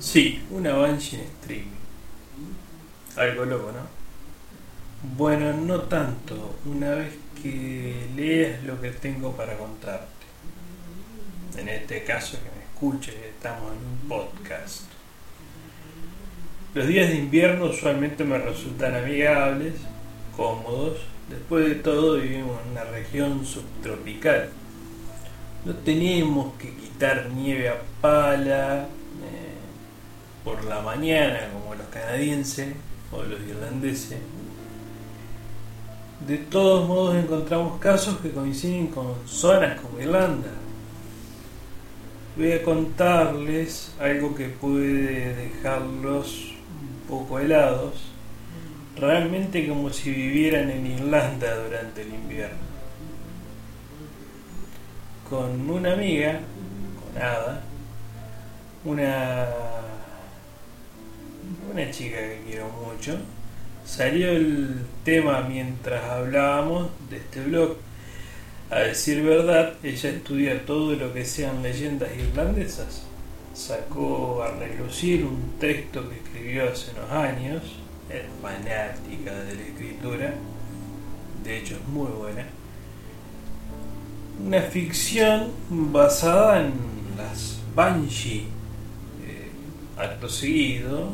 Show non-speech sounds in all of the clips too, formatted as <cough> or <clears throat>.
Sí, una Banshee en streaming. Algo loco, ¿no? Bueno, no tanto. Una vez que leas lo que tengo para contarte. En este caso que me escuches, estamos en un podcast. Los días de invierno usualmente me resultan amigables, cómodos. Después de todo vivimos en una región subtropical. No tenemos que quitar nieve a pala, por la mañana, como los canadienses o los irlandeses. De todos modos encontramos casos que coinciden con zonas como Irlanda. Voy a contarles algo que puede dejarlos un poco helados, realmente como si vivieran en Irlanda durante el invierno. Con una amiga, con Ada, una una chica que quiero mucho, salió el tema mientras hablábamos de este blog. A decir verdad, ella estudia todo lo que sean leyendas irlandesas. Sacó a relucir un texto que escribió hace unos años, es fanática de la escritura, de hecho es muy buena. Una ficción basada en las Banshee. Eh, acto seguido,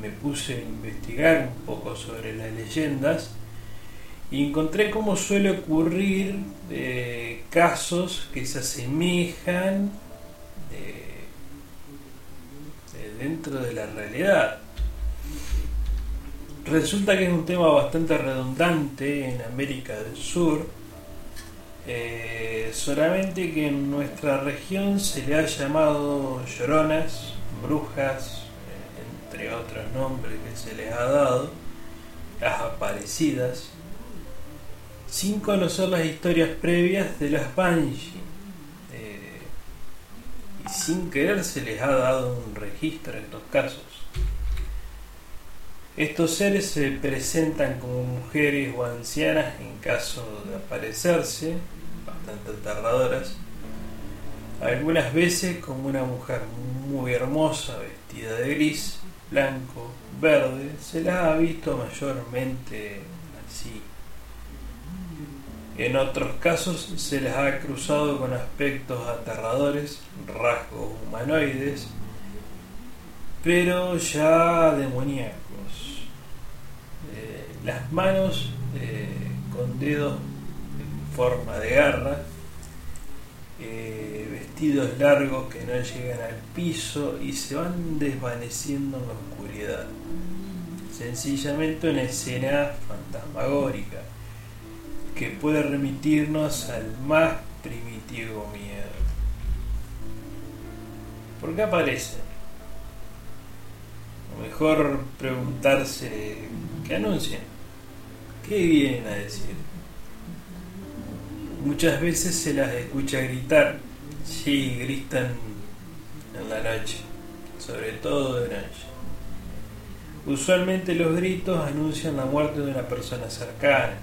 me puse a investigar un poco sobre las leyendas y encontré cómo suele ocurrir eh, casos que se asemejan eh, dentro de la realidad. Resulta que es un tema bastante redundante en América del Sur, eh, solamente que en nuestra región se le ha llamado lloronas, brujas, otros nombres que se les ha dado, las aparecidas, sin conocer las historias previas de las Banshee. Eh, y sin querer se les ha dado un registro en estos casos. Estos seres se presentan como mujeres o ancianas en caso de aparecerse, bastante aterradoras, algunas veces como una mujer muy hermosa vestida de gris, blanco, verde, se la ha visto mayormente así. En otros casos se les ha cruzado con aspectos aterradores, rasgos humanoides, pero ya demoníacos. Eh, las manos eh, con dedos en forma de garra, eh, vestidos largos que no llegan al piso y se van desvaneciendo en la oscuridad. Sencillamente una escena fantasmagórica que puede remitirnos al más primitivo miedo. ¿Por qué aparecen? O mejor preguntarse qué anuncian, qué vienen a decir. Muchas veces se las escucha gritar Sí, gritan en la noche, sobre todo de noche. Usualmente los gritos anuncian la muerte de una persona cercana.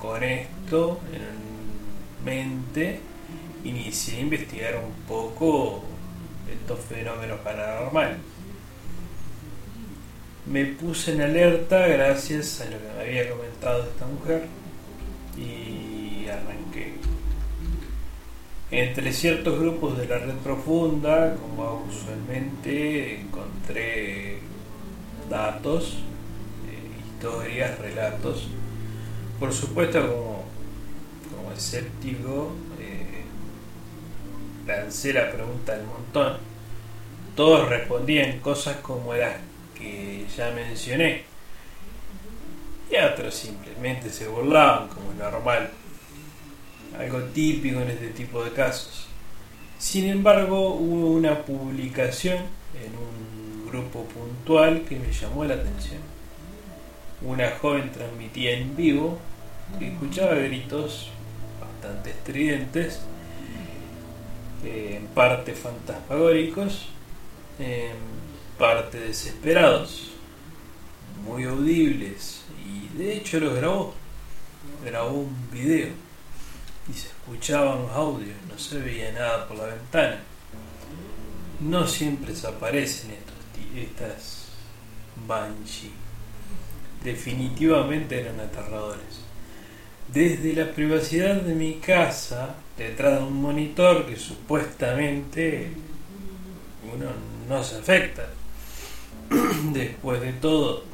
Con esto en mente, inicié a investigar un poco estos fenómenos paranormales. Me puse en alerta gracias a lo que me había comentado esta mujer y arranqué. Entre ciertos grupos de la red profunda, como usualmente, encontré datos, eh, historias, relatos. Por supuesto, como, como escéptico, eh, lancé la pregunta del montón. Todos respondían cosas como las que ya mencioné. Y otros simplemente se burlaban, como normal algo típico en este tipo de casos. Sin embargo, hubo una publicación en un grupo puntual que me llamó la atención. Una joven transmitía en vivo y escuchaba gritos bastante estridentes, en parte fantasmagóricos, en parte desesperados, muy audibles, y de hecho lo grabó, grabó un video y se escuchaban los audios, no se veía nada por la ventana. no siempre desaparecen estos, estas Banshee. Definitivamente eran aterradores. Desde la privacidad de mi casa, detrás de un monitor que supuestamente uno no se afecta. <clears throat> Después de todo,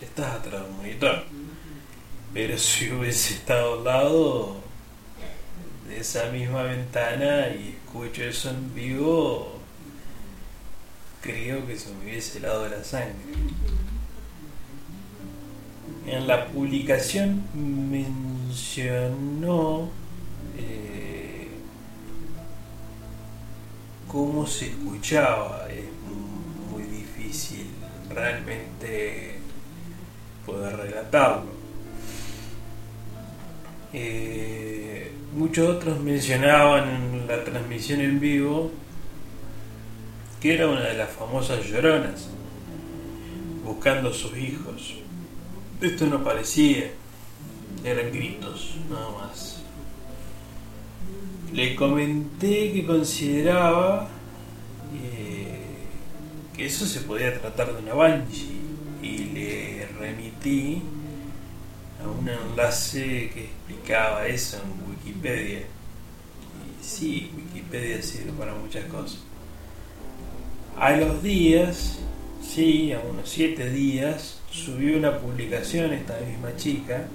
estás atrás de un monitor. Pero si hubiese estado al lado de esa misma ventana y escucho eso en vivo, creo que se me hubiese helado la sangre. En la publicación mencionó eh, cómo se escuchaba. Es muy difícil realmente poder relatarlo. Eh, muchos otros mencionaban en la transmisión en vivo que era una de las famosas lloronas, buscando a sus hijos. Esto no parecía, eran gritos, nada más. Le comenté que consideraba eh, que eso se podía tratar de una banshee y le remití a un enlace que explicaba eso en Wikipedia. Y sí, Wikipedia sirve para muchas cosas. A los días, sí, a unos 7 días, subió una publicación esta misma chica.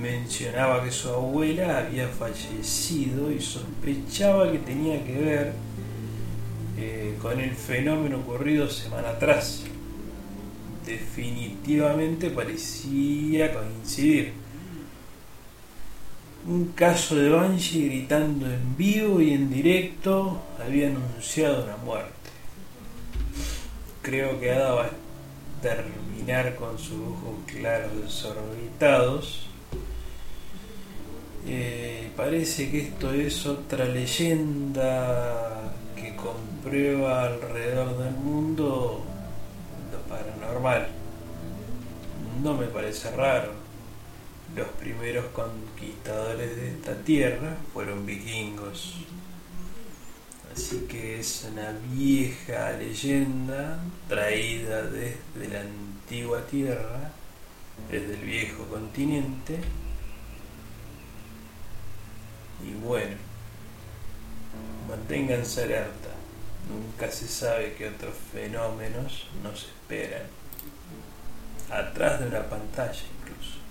Mencionaba que su abuela había fallecido y sospechaba que tenía que ver eh, con el fenómeno ocurrido semana atrás. Definitivamente parecía coincidir. Un caso de Banshee gritando en vivo y en directo había anunciado una muerte. Creo que Ada va a terminar con sus ojos claros desorbitados. Eh, parece que esto es otra leyenda que comprueba alrededor del mundo paranormal. No me parece raro los primeros conquistadores de esta tierra fueron vikingos. Así que es una vieja leyenda traída desde la antigua tierra, desde el viejo continente. Y bueno, manténganse alerta. Nunca se sabe qué otros fenómenos nos esperan. Atrás de una pantalla incluso.